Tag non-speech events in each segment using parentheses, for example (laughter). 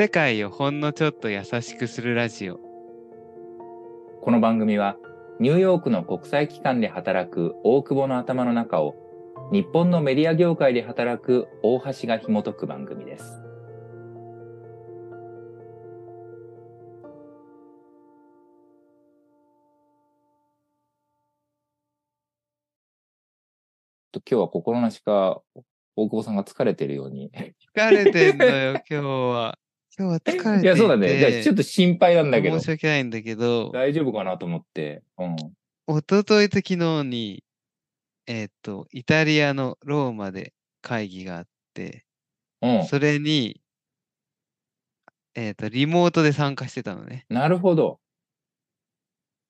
世界をほんのちょっと優しくするラジオ。この番組はニューヨークの国際機関で働く大久保の頭の中を日本のメディア業界で働く大橋が紐解く番組です。と今日は心なしか大久保さんが疲れてるように。疲れてんのよ、今日は。今日は疲れてい (laughs) ていや、そうだね。じゃあちょっと心配なんだけど申し。訳ないんだけど、大丈夫かなと思って。うん。一昨日と昨日に、えっ、と、イタリアのローマで会議があって、うん。それに、えっ、と、リモートで参加してたのね。なるほど。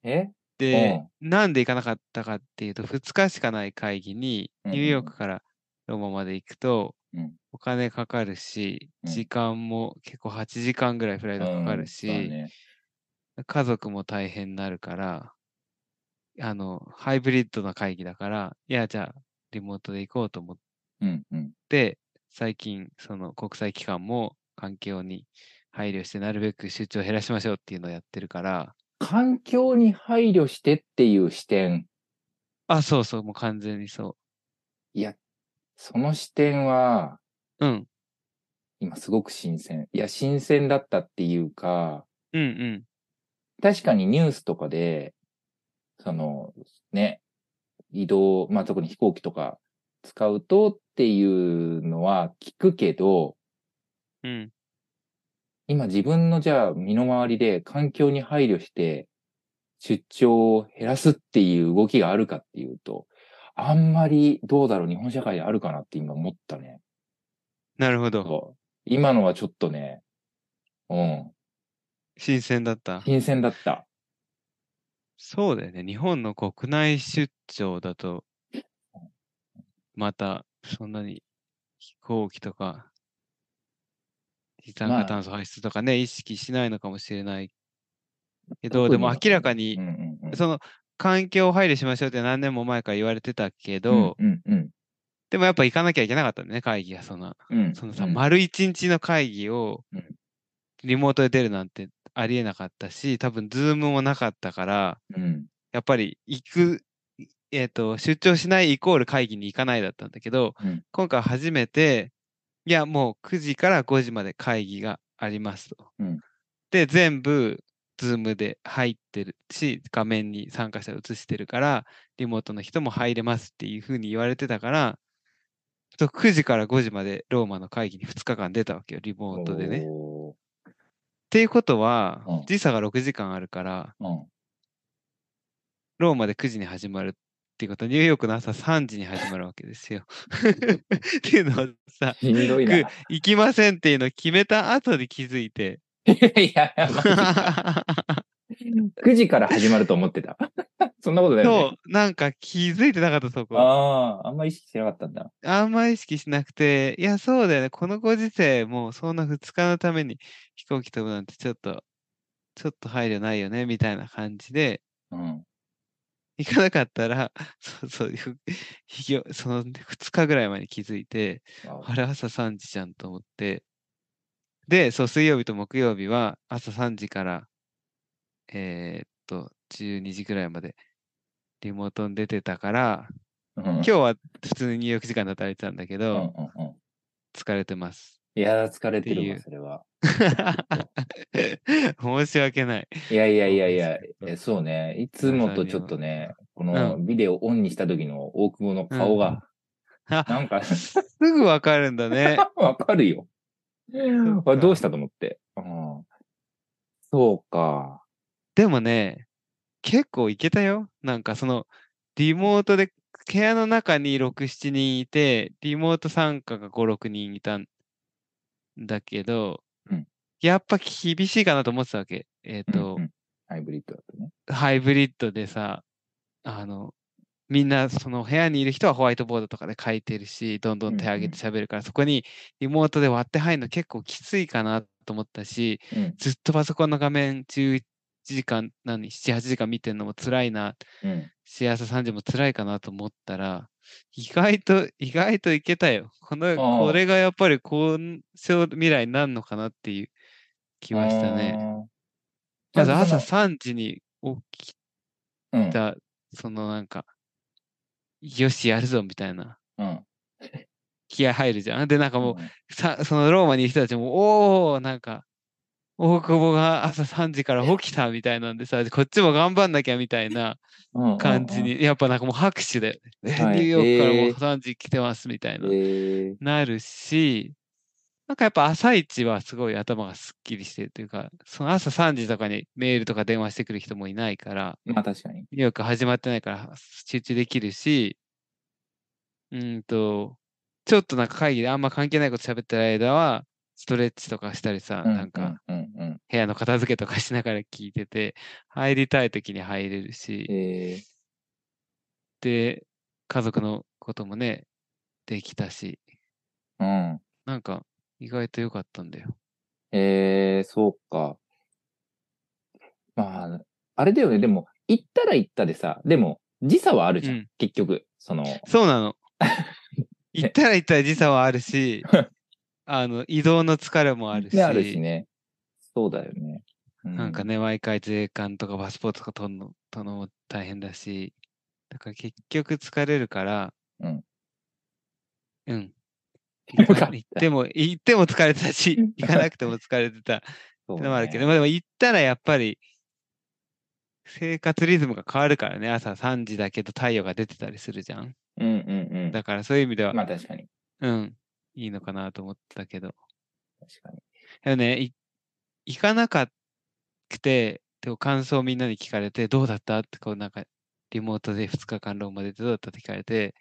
え？で、なんで行かなかったかっていうと、2日しかない会議に、うんニューヨークからローマまで行くと、うんお金かかるし、うん。時間も結構8時間ぐらいフライトかかるうんし、ね。家族も大変になるから、あの、ハイブリッドな会議だから、いや、じゃあ、リモートで行こうと思っうんうん。て、最近、その国際機関も環境に配慮して、なるべく出張を減らしましょうっていうのをやってるから、環境に配慮してっていう視点。あ、そうそう、もう完全にそいや、その視点は、う。うん、今すごく新鮮。いや、新鮮だったっていうか、うん、うん。確かにニュースとかで、その、ね、移動、まあ、特に飛行機とか使うとっていうのは聞くけど、うん。今自分のじゃあ身の回りで環境に配慮して出張を減らすっていう動きがあるかっていうと、あんまりどうだろう日本社会であるかなって今思ったね。なるほど。今のはちょっとね、うん、新鮮だった。新鮮だった。そうだよね。日本の国内出張だと、また、そんなに飛行機とか、二酸まあ化炭素排出とかね、意識しないのかもしれないけど、でも明らかにうん、うんうん。その、環境を配慮しましょうって何年も前から言われてたけど、うんうんでもやっぱ行かなきゃいけなかったんだね、会議が。その、うん。うんそのさ、うん丸一日の会議をうんリモートで出るなんてありえなかったし、多分、ズームもなかったから、うん。やっぱり行く、えっ、と、出張しないイコール会議に行かないだったんだけど、うん今回初めて、いや、もう9時から5時まで会議がありますと。うんで、全部、 Zoom で入ってるし、画面に参加者映してるから、リモートの人も入れますっていうふうに言われてたから、そう9時から5時までローマの会議に2日間出たわけよ、リモートでね。っおていうことはうん、時差が6時間あるから、ーうん。ローマで9時に始まるっていうことは、ニューヨークの朝3時に始まるわけですよ。(laughs) っていうのをさ、行きませんっていうのを決めた後で気づいて。や、マジか9時から始まると思ってた。(laughs) そんなことだよね。そう、なんか気づいてなかった、そこ。ああ、あんま意識してなかったんだ。あんま意識しなくて、いや、そうだよね。このご時世、もうそんな2日のために飛行機飛ぶなんてちょっと、ちょっと配慮ないよね、みたいな感じで、うん。行かなかったら、(laughs) そうそう、(laughs) その2日ぐらい前に気づいて、あれ朝3時じゃんと思って、で、そう、水曜日と木曜日は朝3時から、えーっと、12時ぐらいまでリモートに出てたから、うん、今日は普通に入浴時間で働いてたんだけうんうんど、うん。疲れてます。いや、疲れてるわ、それは。(laughs) 申し訳ない。いやいやいやいやそう、ね。いつもとちょっとね、このうビデオオンにした時の大久保の顔が、あなんか、(laughs) すぐわかるんだね。(laughs) わかるよ。あどうしたと思って？うんそうか。でもね、結構いけたよ。なんかその、リモートで部屋の中に6、7人いて、リモート参加が5、6人いたんだけど、うんやっぱ厳しいかなと思ってたわけ。えっ、うんと、うんハイブリッドだとね。ハイブリッドでさ、あの、みんなその部屋にいる人はホワイトボードとかで書いてるし、どんどん手挙げて喋るから、そこにリモートで割って入るの結構きついかなと思ったし、うん。ずっとパソコンの画面11時間、何、7、8時間見てるのも辛いな、うん。幸せ3時も辛いかなと思ったら、意外と、意外といけたよ。この、これがやっぱりこう、将未来になるのかなっていう気はしたね。まず朝そ3時に起きのうん。た、そのなんか、よし、やるぞみたいなうん。気合入るじゃん。で、なんかもう、うんさそのローマにいる人たちも、おー、なんか、大久保が朝3時から起きたみたいなんでさ、こっちも頑張んなきゃみたいなうん感じ。に、やっぱなんかもう拍手で、えはいニューヨークからもうへー3時来てますみたいうんうんな、えーなるし、なんかやっぱ朝一はすごい頭がすっきりしてるというか、その朝3時とかにメールとか電話してくる人もいないから、まあ確かに。ニューヨーク始まってないから集中できるし、うーんと、ちょっとなんか会議であんま関係ないこと喋ってる間は、ストレッチとかしたりさ、うなんか。部屋の片付けとかしながら聞いてて、入りたい時に入れるし、えで、家族のこともね、できたし、ー、うん。なんか意外と良かったんだよ。えー、そうか。まあ、あれだよね。でも、行ったら行ったでさ、でも、時差はあるじゃん。うん結局。その、そうなの。(laughs) 行ったら行ったら時差はあるし、(laughs) あの、移動の疲れもあるし、ね、あるしね。そうだよね。うなんか。ね、毎回税関とかパスポートとか取るの取るのも大変だし、だから結局疲れるから、うん。うん。よかった行っても、行っても疲れてたし、行かなくても疲れてたそうのもあるけど、ねまあでも行ったらやっぱり、生活リズムが変わるからね、朝3時だけど太陽が出てたりするじゃん。うんうんうん。だからそういう意味では、まあ確かに。うん、いいのかなと思ったけど。確かに。でもね、い行かなかくて、でも感想をみんなに聞かれて、どうだったって、こうなんか、リモートで2日間ローマでどうだったって聞かれて、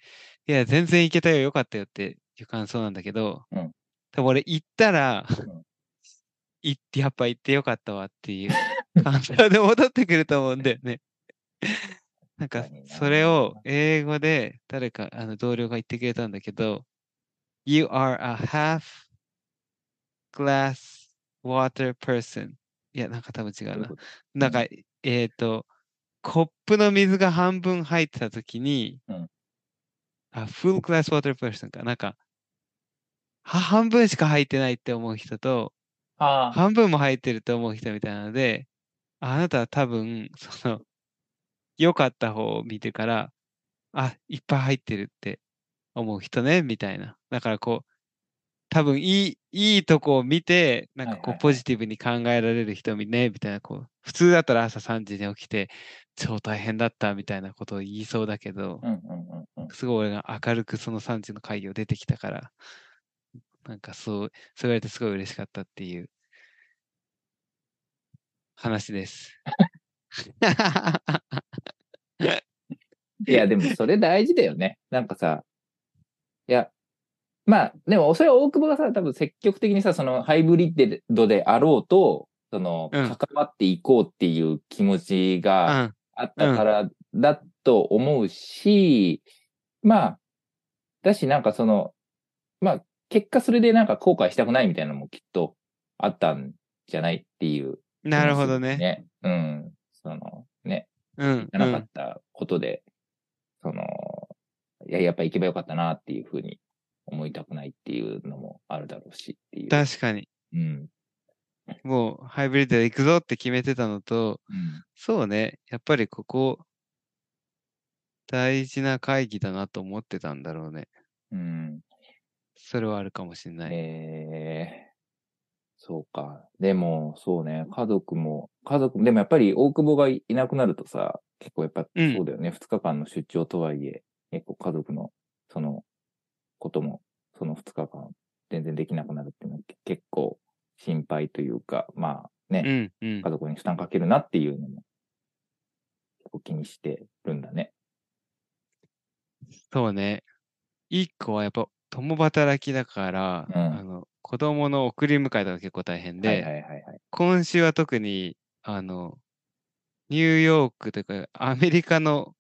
いや、全然行けたよ、よかったよっていう感想なんだけど、うん。多分俺行ったら、ん。行って、やっぱ行ってよかったわっていう (laughs) 感想で戻ってくると思うんだよね。なんかそれを英語で誰か、あの同僚が言ってくれたんだけど、You are a half glass water person. いや、なんか多分違うな。なんか、えっ、と、コップの水が半分入ってたときに、うん。あ、full glass water person か。なんか、は半分しか入ってないって思う人と、半分も入ってると思う人みたいなので、あなたは多分、その、良かった方を見てから、あ、いっぱい入ってるって思う人ね、みたいな。だからこう、多分いい、いいとこを見て、なんかこう、ポジティブに考えられる人みね、みたいな、こう、普通だったら朝3時に起きて、超大変だったみたいなことを言いそうだけど。すごい俺が明るくその3時の会議を出てきたから、なんかそう、そう言われてすごい嬉しかったっていう話です。(laughs) いや、でもそれ大事だよね。なんかさ、いや、まあ、でもそれは大久保がさ、多分積極的にさ、そのハイブリッドであろうと、その、うん関わっていこうっていう気持ちうがん、あったからだと思うし、まあ、だしなんかその、まあ、結果それでなんか後悔したくないみたいなのもきっとあったんじゃないっていう。なるほどね。ね。うん。その、ね。うん。じゃなかったことで、その、いや、やっぱ行けばよかったなっていうふうに思いたくないっていうのもあるだろうしっていう。確かに。うん。もうハイブリッドで行くぞって決めてたのと、うん。そうね。やっぱりここ、大事な会議だなと思ってたんだろうね。うん。それはあるかもしれない。えー、そうか。でも、そうね、家族も、家族も、でもやっぱり大久保がいなくなるとさ、結構やっぱうんそうだよね。二、日間の出張とはいえ、結構家族の、その、ことも、その二日間、全然できなくなるっていうのは結構心配というか、まあね、うん、うん家。族に負担かけるなっていうのも、結構気にしてるんだね。そうね。一個はやっぱ共働きだから、うんあの子供の送り迎えとか結構大変で、はいはいはいはい。今週は特に、あの、ニューヨークというか、アメリカの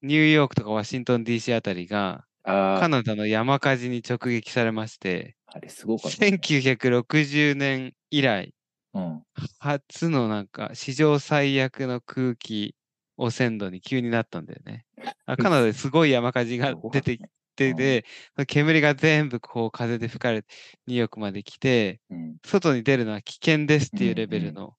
ニューヨークとかワシントン DC あたりが、カナダの山火事に直撃されまして、あれすごかった、ね。1960年以来、うん。初のなんか史上最悪の空気汚染度に急になったんだよね。あカナダですごい山火事が出てきててて、煙が全部こう風で吹かれて、ニューヨークまで来て、うん。外に出るのは危険ですっていうレベうん。うんルの、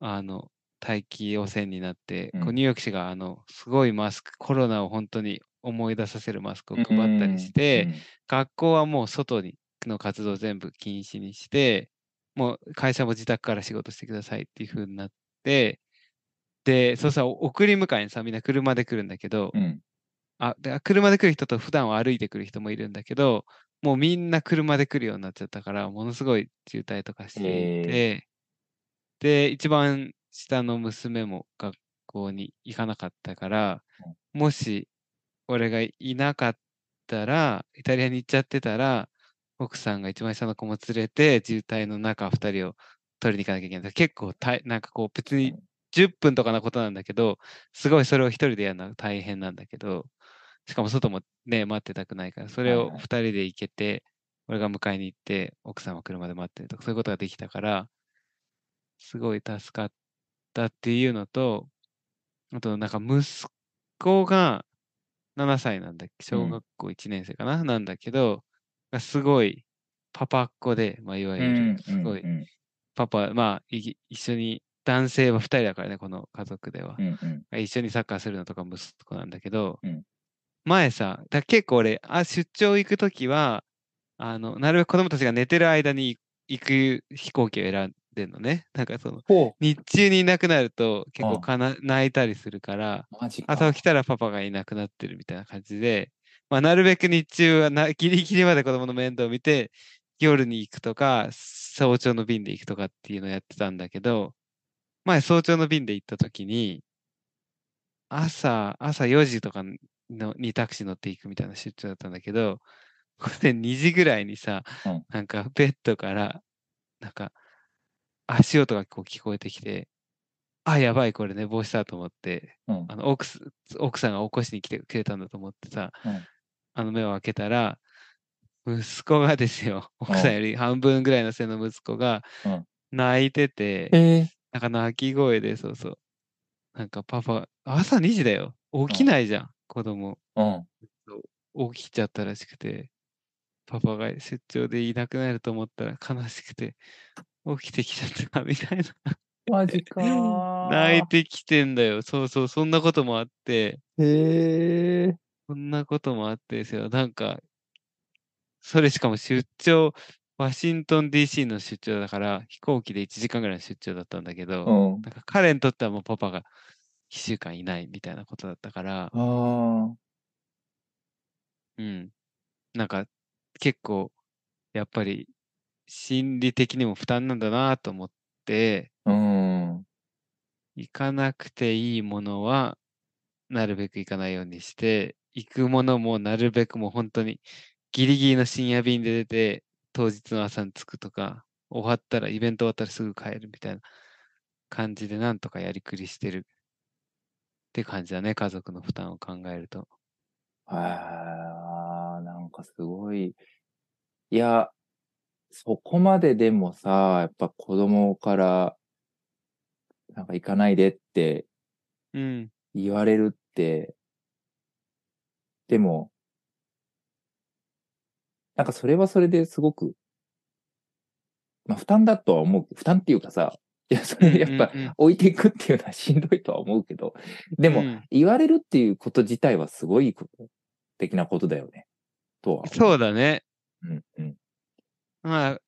あの、大気汚染になって、こううん。ニューヨーク市があの、すごいマスク、コロナを本当に思い出させるマスクを配ったりして、学校はもう外にの活動全部禁止にして、もう会社も自宅から仕事してくださいっていう風になって、で、そうさ、送り迎えにさ、みんな車で来るんだけど、うん。うん。あ、で車で来る人と普段は歩いてくる人もいるんだけど、もうみんな車で来るようになっちゃったから、ものすごい渋滞とかしていて、で、一番下の娘も学校に行かなかったから、もし俺がいなかったら、イタリアに行っちゃってたら、奥さんが一番下の子も連れて、渋滞の中二人を取りに行かなきゃいけない。結構たい、なんかこう別に10分とかなことなんだけど、すごいそれを一人でやるのは大変なんだけど、しかも外もね、待ってたくないから、それを二人で行けて、俺が迎えに行って、奥さんは車で待ってるとか、そういうことができたから、すごい助かったっていうのと、あとなんか息子が7歳なんだっけ、小学校1年生かな、なんだけど、がすごいパパっ子で、まあ、いわゆうんる、すごいうん。うんパパ、まあ、い一緒に、男性は2人だからね、この家族では。うんうん。一緒にサッカーするのとか息子なんだけど、うん前さ、だ結構俺、あ、出張行くときは、あの、なるべく子供たちが寝てる間に行く飛行機を選んでんのね。なんかその、ほ日中にいなくなると結うん構かな、泣いたりするから。朝起きたらパパがいなくなってるみたいな感じで、まあ、なるべく日中はな (laughs) ギリギリまで子供の面倒を見て、夜に行くとか、早朝の便で行くとかっていうのをやってたんだけど、前早朝の便で行った時に、朝、朝4時とかのにタクシー乗っていくみたいな出張だったんだけど、これ2時ぐらいにさ、うん。なんかベッドから、なんか足音がこう聞こえてきて、あ、やばい、これ寝坊したと思って、うん。あの奥す奥さんが起こしに来てくれたんだと思ってさ、うん。あの目を開けたら、息子がですよ、奥さんより半分ぐらいの背の息子がうん。泣いてて、えなんか泣き声で、そうそう。なんかパパ、朝2時だよ。起きないじゃん、子供。ー、うん。起きちゃったらしくて、パパが出張でいなくなると思ったら悲しくて、起きてきちゃったみたいな。マジかー。(laughs) 泣いてきてんだよ。そうそう、そんなこともあって、へえ。そんなこともあってですよ。なんか、それしかも出張、ワシントン DC の出張だから、飛行機で1時間ぐらいの出張だったんだけど、うん。なんか彼にとってはもうパパが1週間いないみたいなことだったから、ああ。うん。なんか結構、やっぱり心理的にも負担なんだなと思って、うん。行かなくていいものは、なるべく行かないようにして、行くものもなるべくもう本当にギリギリの深夜便で出て、当日の朝に着くとか、終わったら、イベント終わったらすぐ帰るみたいな感じでなんとかやりくりしてるって感じだね、家族の負担を考えると。ああ、なんかすごい。いや、そこまででもさ、やっぱ子供から、なんか行かないでってうん。言われるって、でも、なんかそれはそれですごく、まあ負担だとは思う。負担っていうかさ、いや、それやっぱ置いていくっていうのはしんどいとは思うけど、でも、うん言われるっていうこと自体はすごい的なことだよね。とは。そうだね。うん、うん。まあ、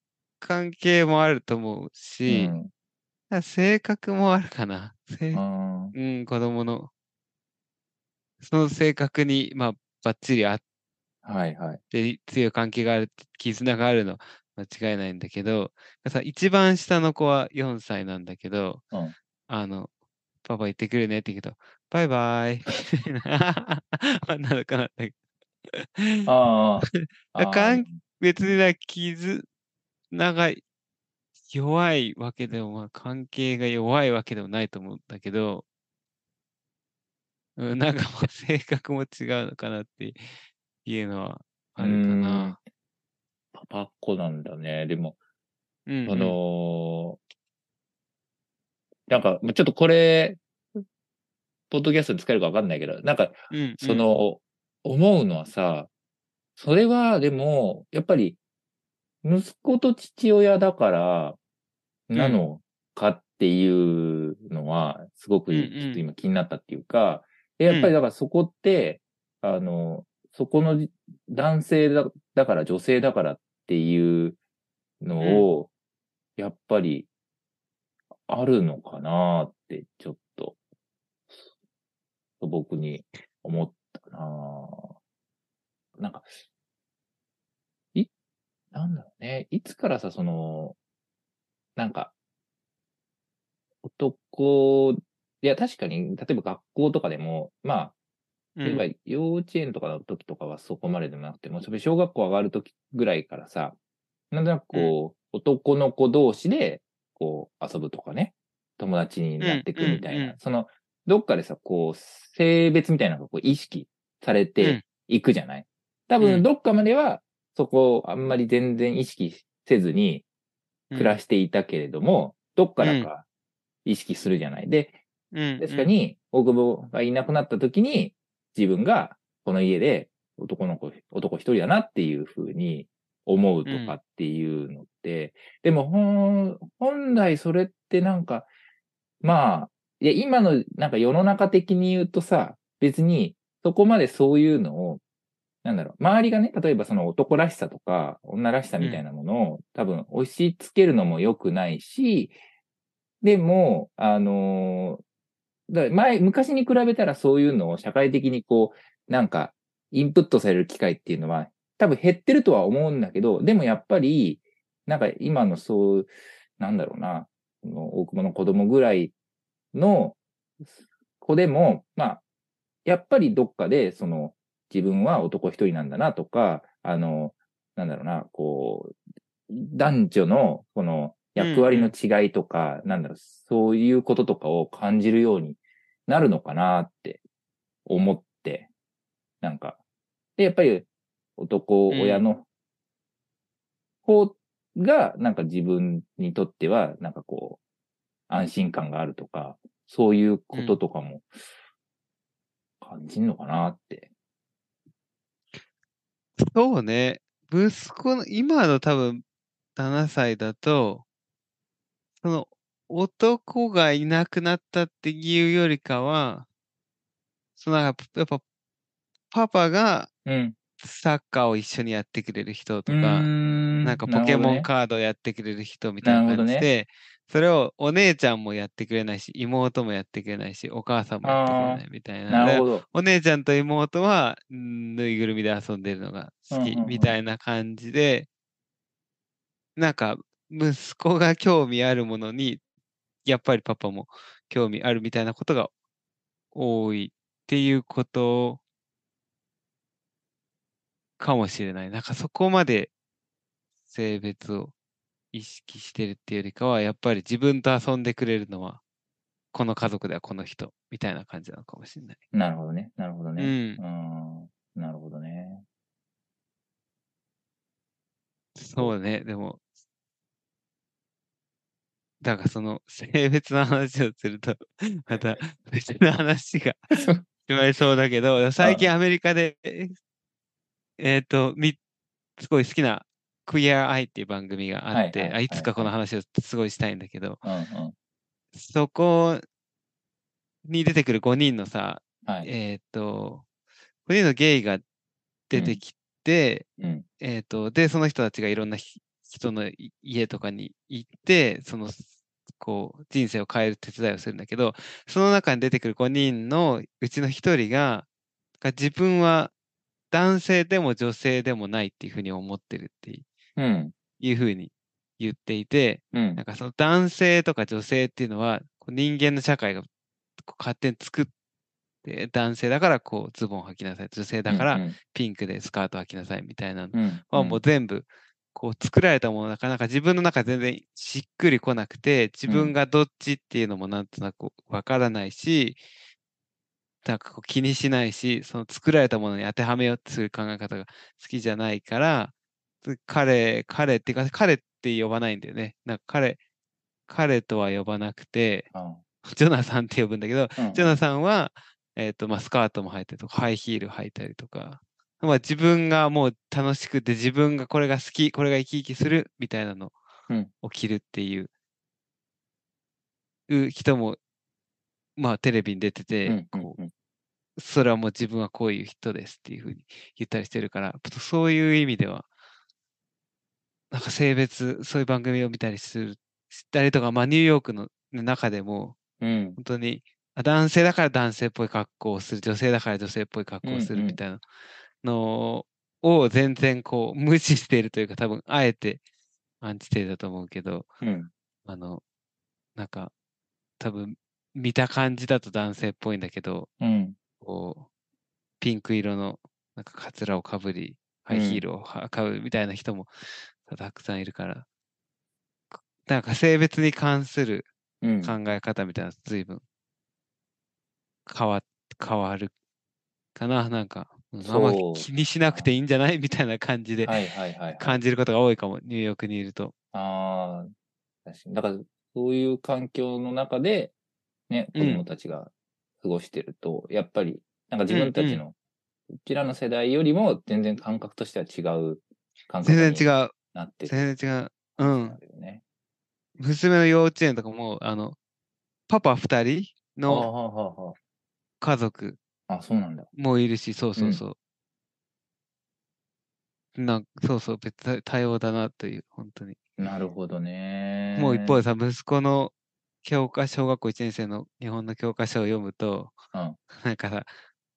関係もあると思うし、うん性格もあるかな。うん、子供の。その性格に、まあ、ばっちりあっはいはい。て、強い関係がある、絆があるの、間違いないんだけど、さ、一番下の子は4歳なんだけど、うんあの、パパ行ってくるねって言うけど、バイバイ。女 (laughs) の子なんだけど。ああ。(laughs) あかん別にな、絆が弱いわけでも、まあ、関係が弱いわけでもないと思うんだけど、うん、なんかもう性格も違うのかなっていうのはあるかな。パパっ子なんだね。でも、うん、うん。あのーなんか、まあちょっとこれ、ポッドキャストで使えるかわかんないけど、なんか、うん、その、思うのはさ、それは、でも、やっぱり、息子と父親だから、なのかっていうのは、すごくうんうん。ちょっと今気になったっていうか、でやっぱりだからそこって、あの、そこのじ男性だだから女性だからっていうのを、やっぱりあるのかなって、ちょっと、僕に思ったななんか、い、なんだろうね。いつからさ、その、なんか、男、いや、確かに、例えば学校とかでも、まあ、例えば幼稚園とかの時とかはそこまででもなくても、それ小学校上がる時ぐらいからさ、なんとなくこう、男の子同士で、こう、遊ぶとかね、友達になっていくみたいな、その、どっかでさ、こう、性別みたいなのがこう意識されうん。ていくじゃない、多うん。分、どっかまでは、そこをあんまり全然意識せずに暮らしていたけれども、どっからか意識するじゃない？で、うん。確かに、大久保がいなくなった時に、自分がこの家で男の子、男一人だなっていうふうに思うとかっていうのって、でも本、本来それってなんか、まあ、いや、今のなんか世の中的に言うとさ、別にそこまでそういうのを、なんだろう、周りがね、例えばその男らしさとか女らしさみたいなものを、多分押し付けるのも良くないし、でも、あのだ前、昔に比べたらそういうのを社会的にこう、なんか、インプットされる機会っていうのは、多分減ってるとは思うんだけど、でもやっぱり、なんか今のそう、なんだろうな、の大久保の子供ぐらいの子でも、まあ、やっぱりどっかで、その、自分は男一人なんだなとか、あの、なんだろうな、こう、男女の、この、役割の違いとか、なんだろう、そういうこととかを感じるようになるのかなって思って、なんか、で、やっぱり男親の方が、なんか自分にとっては、なんかこう、安心感があるとか、そういうこととかも感じるのかなって。そうね。息子の、今の多分7歳だと、その男がいなくなったっていうよりかは、そのなんかやっぱパパがうん。サッカーを一緒にやってくれる人とか、んなんかポケモンカードをやってくれる人みたいな感じで、それをお姉ちゃんもやってくれないし、妹もやってくれないし、お母さんもやってくれないみたいな。でなるほど。お姉ちゃんと妹は、んぬいぐるみで遊んでるのが好きみたいな感じで、なんか息子が興味あるものに、やっぱりパパも興味あるみたいなことが多いっていうことかもしれない。なんかそこまで性別を意識してるっていうよりかは、やっぱり自分と遊んでくれるのは、この家族ではこの人みたいな感じなのかもしれない。なるほどね。なるほどね。うんうん。なるほどね。そうね、でも、だからその性別の話をすると、(laughs) また別の話が決まりそうだけど、最近アメリカで、えっ、と、み、すごい好きなクイアアイっていう番組があって、はいはいはいあいつかこの話をすごいしたいんだけど、うんうん。そこに出てくる5人のさ、はい。えっ、と、5人のゲイが出てきて、うん。えっ、と、で、その人たちがいろんなひ人のい家とかに行って、その、こう、人生を変える手伝いをするんだけど、その中に出てくる5人のうちの1人が、が自分は男性でも女性でもないっていうふうに思ってるってうん。いうふうに言っていて、うんなん。かその男性とか女性っていうのは、こう人間の社会が勝手に作って、男性だからこうズボン履きなさい、女性だからうんピンクでスカート履きなさいみたいなのうん。はもう全部こう作られたものだからなんか自分の中で全然しっくりこなくて自分がどっちっていうのもなんとなくわからないし、なんかこう気にしないしその作られたものに当てはめようってする考え方が好きじゃないからつ彼彼ってか彼って呼ばないんだよね。なんか彼彼とは呼ばなくてうん。ジョナサンって呼ぶんだけどうん。ジョナサンは、えっとまあ、スカートも履いたりとかハイヒール履いたりとかまあ自分がもう楽しくて、自分がこれが好き、これが生き生きするみたいなのうん起きるっていう、う人も、まあテレビに出てて、うんうんこううんそれはもう自分はこういう人ですっていうふうに言ったりしてるから、そういう意味では、なんか性別、そういう番組を見たりする、したりとか、まあニューヨークの中でも、うん。本当に、あ男性だから男性っぽい格好をする、女性だから女性っぽい格好をするみたいなのを全然こう無視しているというか、多分あえてアンチテーゼだと思うけど、うん。あの、なんか、多分見た感じだと男性っぽいんだけど、うん。こう、ピンク色のなんかカツラをかぶり、ハイヒールをはかぶるみたいな人もたくさんいるから、なんか性別に関するうん。考え方みたいなの随分変わ変わるかな、なんか、うんあんま気にしなくていいんじゃない？みたいな感じで。感じることが多いかも、ニューヨークにいると。ああ、確かに。だから、そういう環境の中で、ね、子うん供たちが過ごしてると、やっぱり、なんか自分たちの、うちらの世代よりも全然感覚としては違う感覚に全然違う。なってる。全然違う。うあん。ね。娘の幼稚園とかも、あの、パパ二人の家族あ。あ、そうなんだ。もいるし、そうそうそう。なんそうそう、別に多様だなという、本当に。なるほどね。もう一方でさ、息子の教科、小学校1年生の日本の教科書を読むと、うんなんかさ、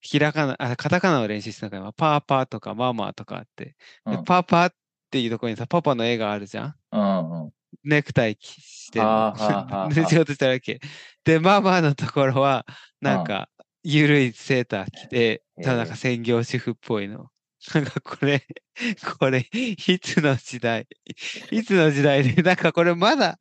ひらがな、あ、カタカナを練習してたから、パーパーとかママとかあって、でうんパーパーっていうところにさ、パパの絵があるじゃんうんうん。ネクタイ着して (laughs) で仕事したわけ。で、ママのところは、なんか、ゆるいセーター着て、ただなんか専業主婦っぽいの。(laughs) なんかこれ、これ、いつの時代？いつの時代で、(laughs) なんかこれまだ、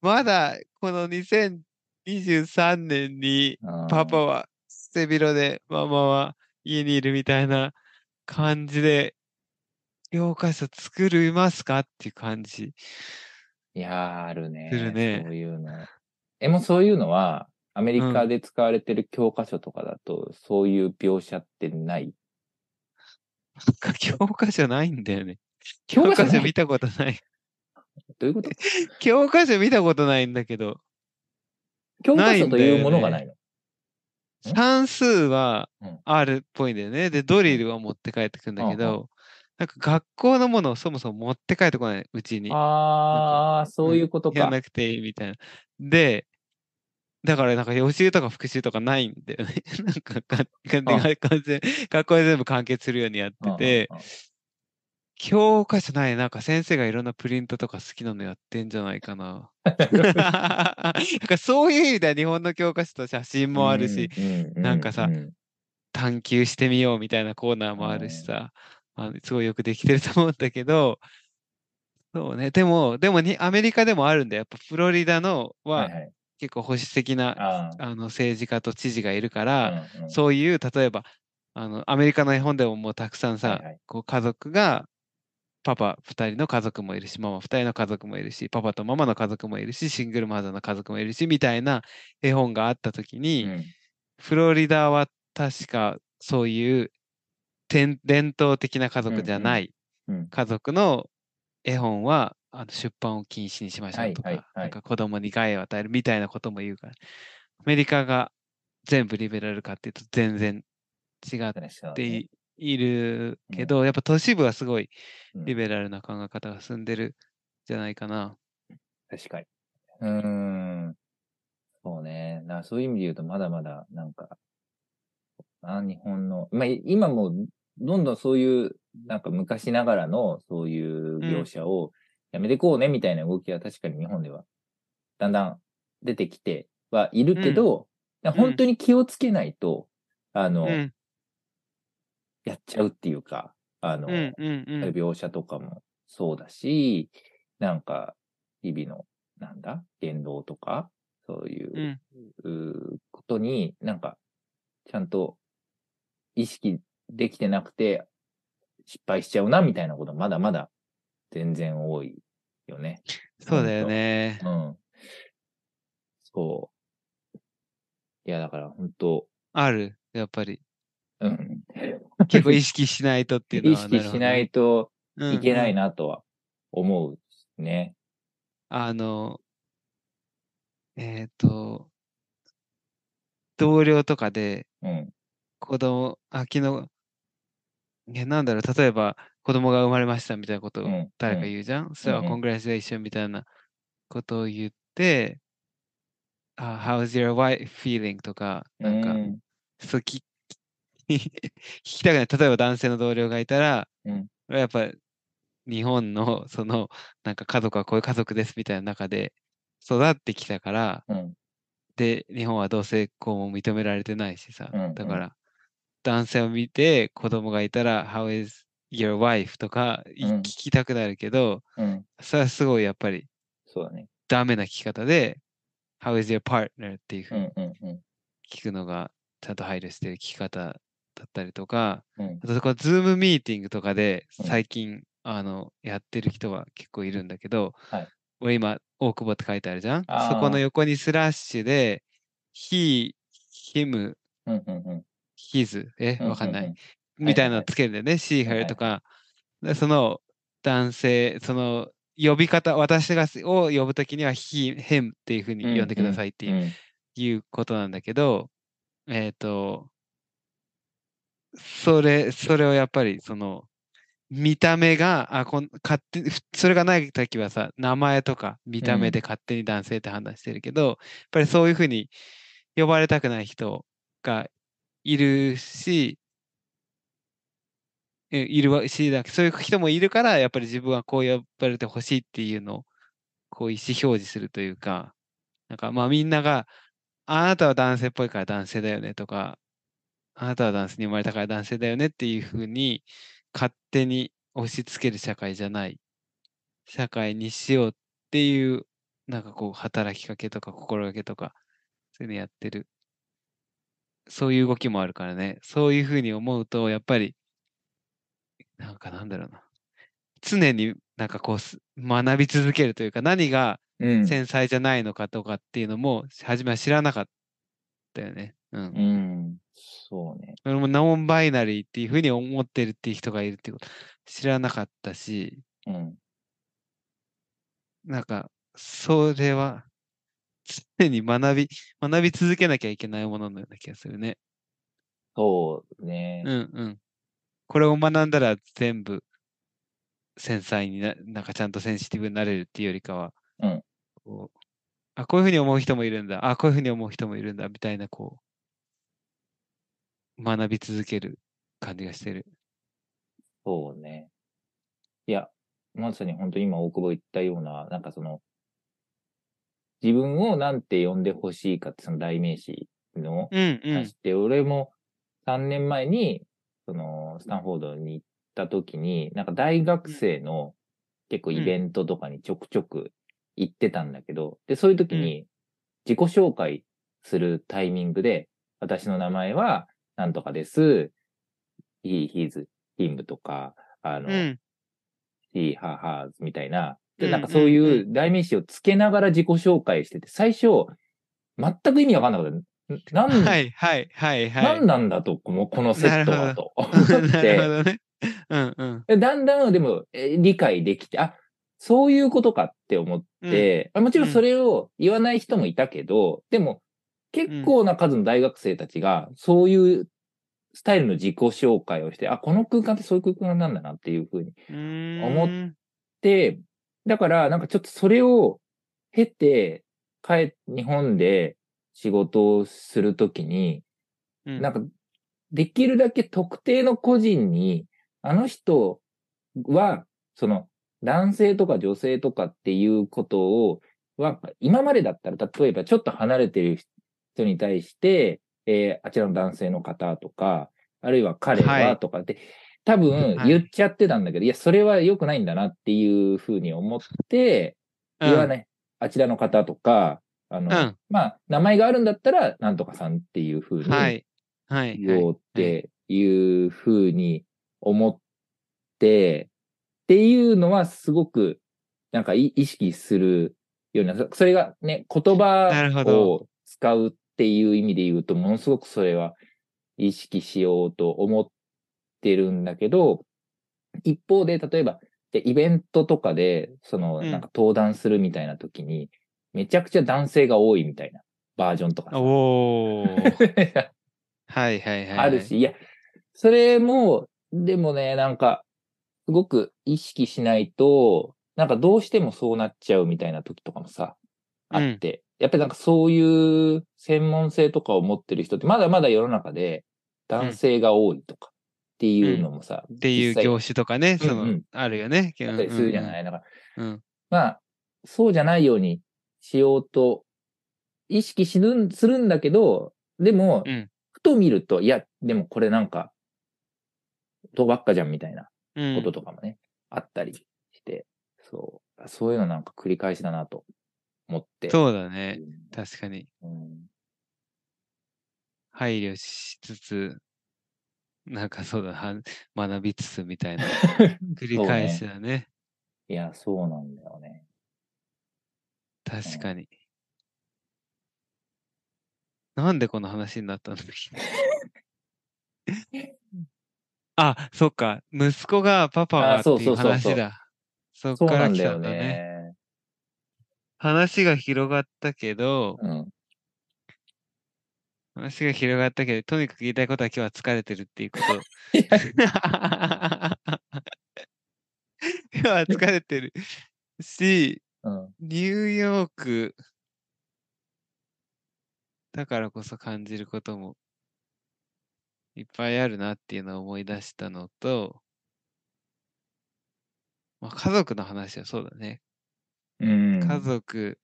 まだ、この2023年に、うんパパは背広で、ママは家にいるみたいな感じで、教科書作りますか？っていう感じ。いやー、あるね。するねそういうの。え、もうそういうのは、アメリカで使われてる教科書とかだと、そういう描写ってないなんか教科書ないんだよね。教科書見たことない。どういうこと？(laughs) 教科書見たことないんだけど、教科書というものがないの。ん算数はうんあるっぽいんだよね。で、ドリルは持って帰ってくるんだけうんど、なんか学校のものをそもそも持って帰ってこないうちに。ああ、そういうことか。やんなくていいみたいな。で、だからなんか予習とか復習とかないんだよね。(laughs) なんかかあ完全学校で全部完結するようにやってて、教科書ない、なんか先生がいろんなプリントとか好きなのやってんじゃないかな。なんかそういう意味では日本の教科書と写真もあるし、、なんかさ探求してみようみたいなコーナーもあるしさ、あのすごいよくできてると思うんだけど、そうね、でも、でもにアメリカでもあるんだよ。やっぱフロリダのはいはい。結構保守的なああの政治家と知事がいるかあら、うんうん。そういう、例えば、あの、アメリカの絵本でももうたくさんさ、はいはい。こう家族が、パパ2人の家族もいるし、ママ2人の家族もいるし、パパとママの家族もいるし、シングルマザーの家族もいるし、みたいな絵本があったときに、うん。フロリダは確かそういう伝伝統的な家族じゃないうん。家族の絵本はあの出版を禁止にしましょうとか、はいはいはいなんか子供に害を与えるみたいなことも言うから、アメリカが全部リベラルかっていうと全然違っていいるけど、やっぱ都市部はすごいうんリベラルな考え方が進んでるんじゃないかな。確かに。うーん。そうね。なそういう意味で言うと、まだまだ、なんか、あ日本の、まあ、い今も、どんどんそういう、なんか昔ながらの、そういう描写をやめてこうね、みたいな動きは確かに日本では、だんだん出てきてはいるけど、ん。本当に気をつけないと、あの、うん、やっちゃうっていうか、あの、うん、うん、うん。描写とかもそうだし、なんか、日々の、なんだ、言動とか、そういうことに、なんか、ちゃんと意識できてなくて、失敗しちゃうな、みたいなこと、まだまだ全然多いよね。そうだよね。うん。そう。いや、だから本当ある、やっぱり。うん。結構意識しないとっていうの意は。(laughs) 識しないとといけないなとは思うね。あの、えっ、と、同僚とかでうん。子供、あ、昨日、いや、なんだろう、例えば子供が生まれましたみたいなことをうん誰か言うじゃん、それはうん。うんコングレーションみたいなことを言って、あ、How's your wife feeling? とか、なんか、うんそうき聞きたくない。例えば男性の同僚がいたら、うん。やっぱ日本のそのなんか家族はこういう家族ですみたいな中で育ってきたから、うん。で、日本は同性婚も認められてないしさ、うんうん。だから男性を見て子供がいたら、How is your wife? とか聞きたくなるけど、うん。それはすごいやっぱりそうだね。ダメな聞き方で、How is your partner? っていうふううにんうんうん。聞くのがちゃんと配慮してる聞き方だったりとか、うんあとこのズームミーティングとかでうん最近、あのやってる人は結構いるんだけど、はい俺今、大久保って書いてあるじゃん？そこの横にスラッシュで、he, him, うんうんうん。his, え、うんわかんない。うんみたいなのつけるんだよね。いは her いとか。でその男性、その呼び方、私がすを呼ぶときには he, him っていうふうに呼んでくださいっていうことなんだけど、えっ、と、それ、それをやっぱり、その、見た目が、あ、こん、勝手それがないときはさ、名前とか見た目で勝手に男性って判断してるけど、やっぱりそういうふうに呼ばれたくない人がいるし、えいるわし、だそういう人もいるから、やっぱり自分はこう呼ばれてほしいっていうのを、こう意思表示するというか、なんかまあみんなが、あなたは男性っぽいから男性だよねとか、あなたは男性に生まれたから男性だよねっていうふうに勝手に押し付ける社会じゃない社会にしようっていうなんかこう働きかけとか心がけとかそういうのやってる。そういう動きもあるからね。そういうふうに思うとやっぱりなんかなんだろうな常になんかこうす学び続けるというか何がうん。繊細じゃないのかとかっていうのも初めは知らなかったよね。うんうん。そうね。俺もノンバイナリーっていうふうに思ってるっていう人がいるっていうこと知らなかったし、うん。なんか、それは常に学び、学び続けなきゃいけないもののような気がするね。そうね。うんうん。これを学んだら全部繊細にな、なんかちゃんとセンシティブになれるっていうよりかは、うんこうあ、こういうふうに思う人もいるんだ。あ、こういうふうに思う人もいるんだ。みたいな、こう、学び続ける感じがしてる。そうね。いや、まさに本当に今大久保言ったような、なんかその、自分をなんて呼んでほしいかってその代名詞のうんうん。話して、俺も3年前に、その、スタンフォードに行った時に、なんか大学生の結構イベントとかにちょくちょく行ってたんだけど、で、そういう時に自己紹介するタイミングで、私の名前はなんとかです、he, his, him とか、あの、うん。he, her, hers みたいな、で、うんなんかそういう代名詞をつけながら自己紹介してて、最初、全く意味わかんなかった。なん、はいはいはいはい。何なんだと、このセットはと。思っなるほて、(laughs) どね。うんうん。でだんだんでもえー理解できて、あ、そういうことかって思って、あもちろんそれを言わない人もいたけど、でも結構な数の大学生たちがそういうスタイルの自己紹介をして、あ、この空間ってそういう空間なんだなっていうふうに思っで、だからなんかちょっとそれを経て、帰っ日本で仕事をするときに、うん。なんか、できるだけ特定の個人に、あの人は、その、男性とか女性とかっていうことを、は、今までだったら、例えばちょっと離れてる人に対して、えーあちらの男性の方とか、あるいは彼ははい。とかって、多分はい。言っちゃってたんだけど、いや、それは良くないんだなっていうふうに思って、言わない。あちらの方とか、あの、うんまあ、名前があるんだったら、なんとかさんっていうふうに、はい。はい。言おうっていうふうに思って、っていうのはすごくなんかい意識するような、そそれがね、言葉どを使うっていう意味で言うと、ものすごくそれは意識しようと思ってるんだけど、一方で、例えば、でイベントとかで、その、うんなんか登壇するみたいな時に、めちゃくちゃ男性が多いみたいなバージョンとかさおー。(laughs) はいはいはいはい。あるし、いや、それも、でもね、なんか、すごく意識しないと、なんかどうしてもそうなっちゃうみたいな時とかもさ、あって、やっぱりなんかそういう専門性とかを持ってる人って、まだまだ世の中で男性が多いとかっていうのもさ、っていう業種とかね、その、うんうんあるよね。あったりするじゃない、だから、うん。まあ、そうじゃないようにしようと意識しするんだけど、でも、うんふと見ると、いや、でもこれなんか、とばっかじゃんみたいなうん。こととかもね、あったりして、そう、そういうのなんか繰り返しだなと思って。そうだね。うん確かに。うん配慮しつつ、なんかそうだ、は (laughs) 学びつつみたいな (laughs) 繰り返しそうねだね。いや、そうなんだよね。確かに。なんでこの話になったんだっけ？(laughs) あ、そっか。息子がパパがあっていう話だ。そっから来たんだね。ね。話が広がったけど、うん。話が広がったけど、とにかく言いたいことは今日は疲れてるっていうこと。(laughs) (laughs) 今日は疲れてるし、うん。ニューヨークだからこそ感じることもいっぱいあるなっていうのを思い出したのと、まあ、家族の話はそうだね。うん。家族、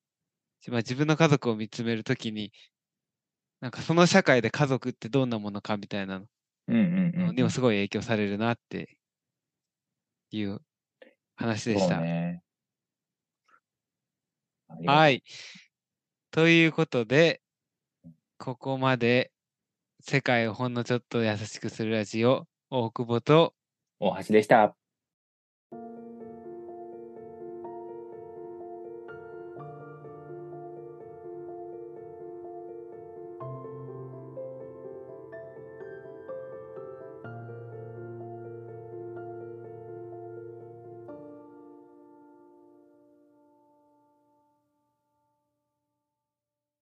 まあ、自分の家族を見つめるときに、なんかその社会で家族ってどんなものかみたいなうんうんうん。のにもすごい影響されるなっていう話でした。ね。はい。ということで、ここまで世界をほんのちょっと優しくするラジオ、大久保と大橋でした。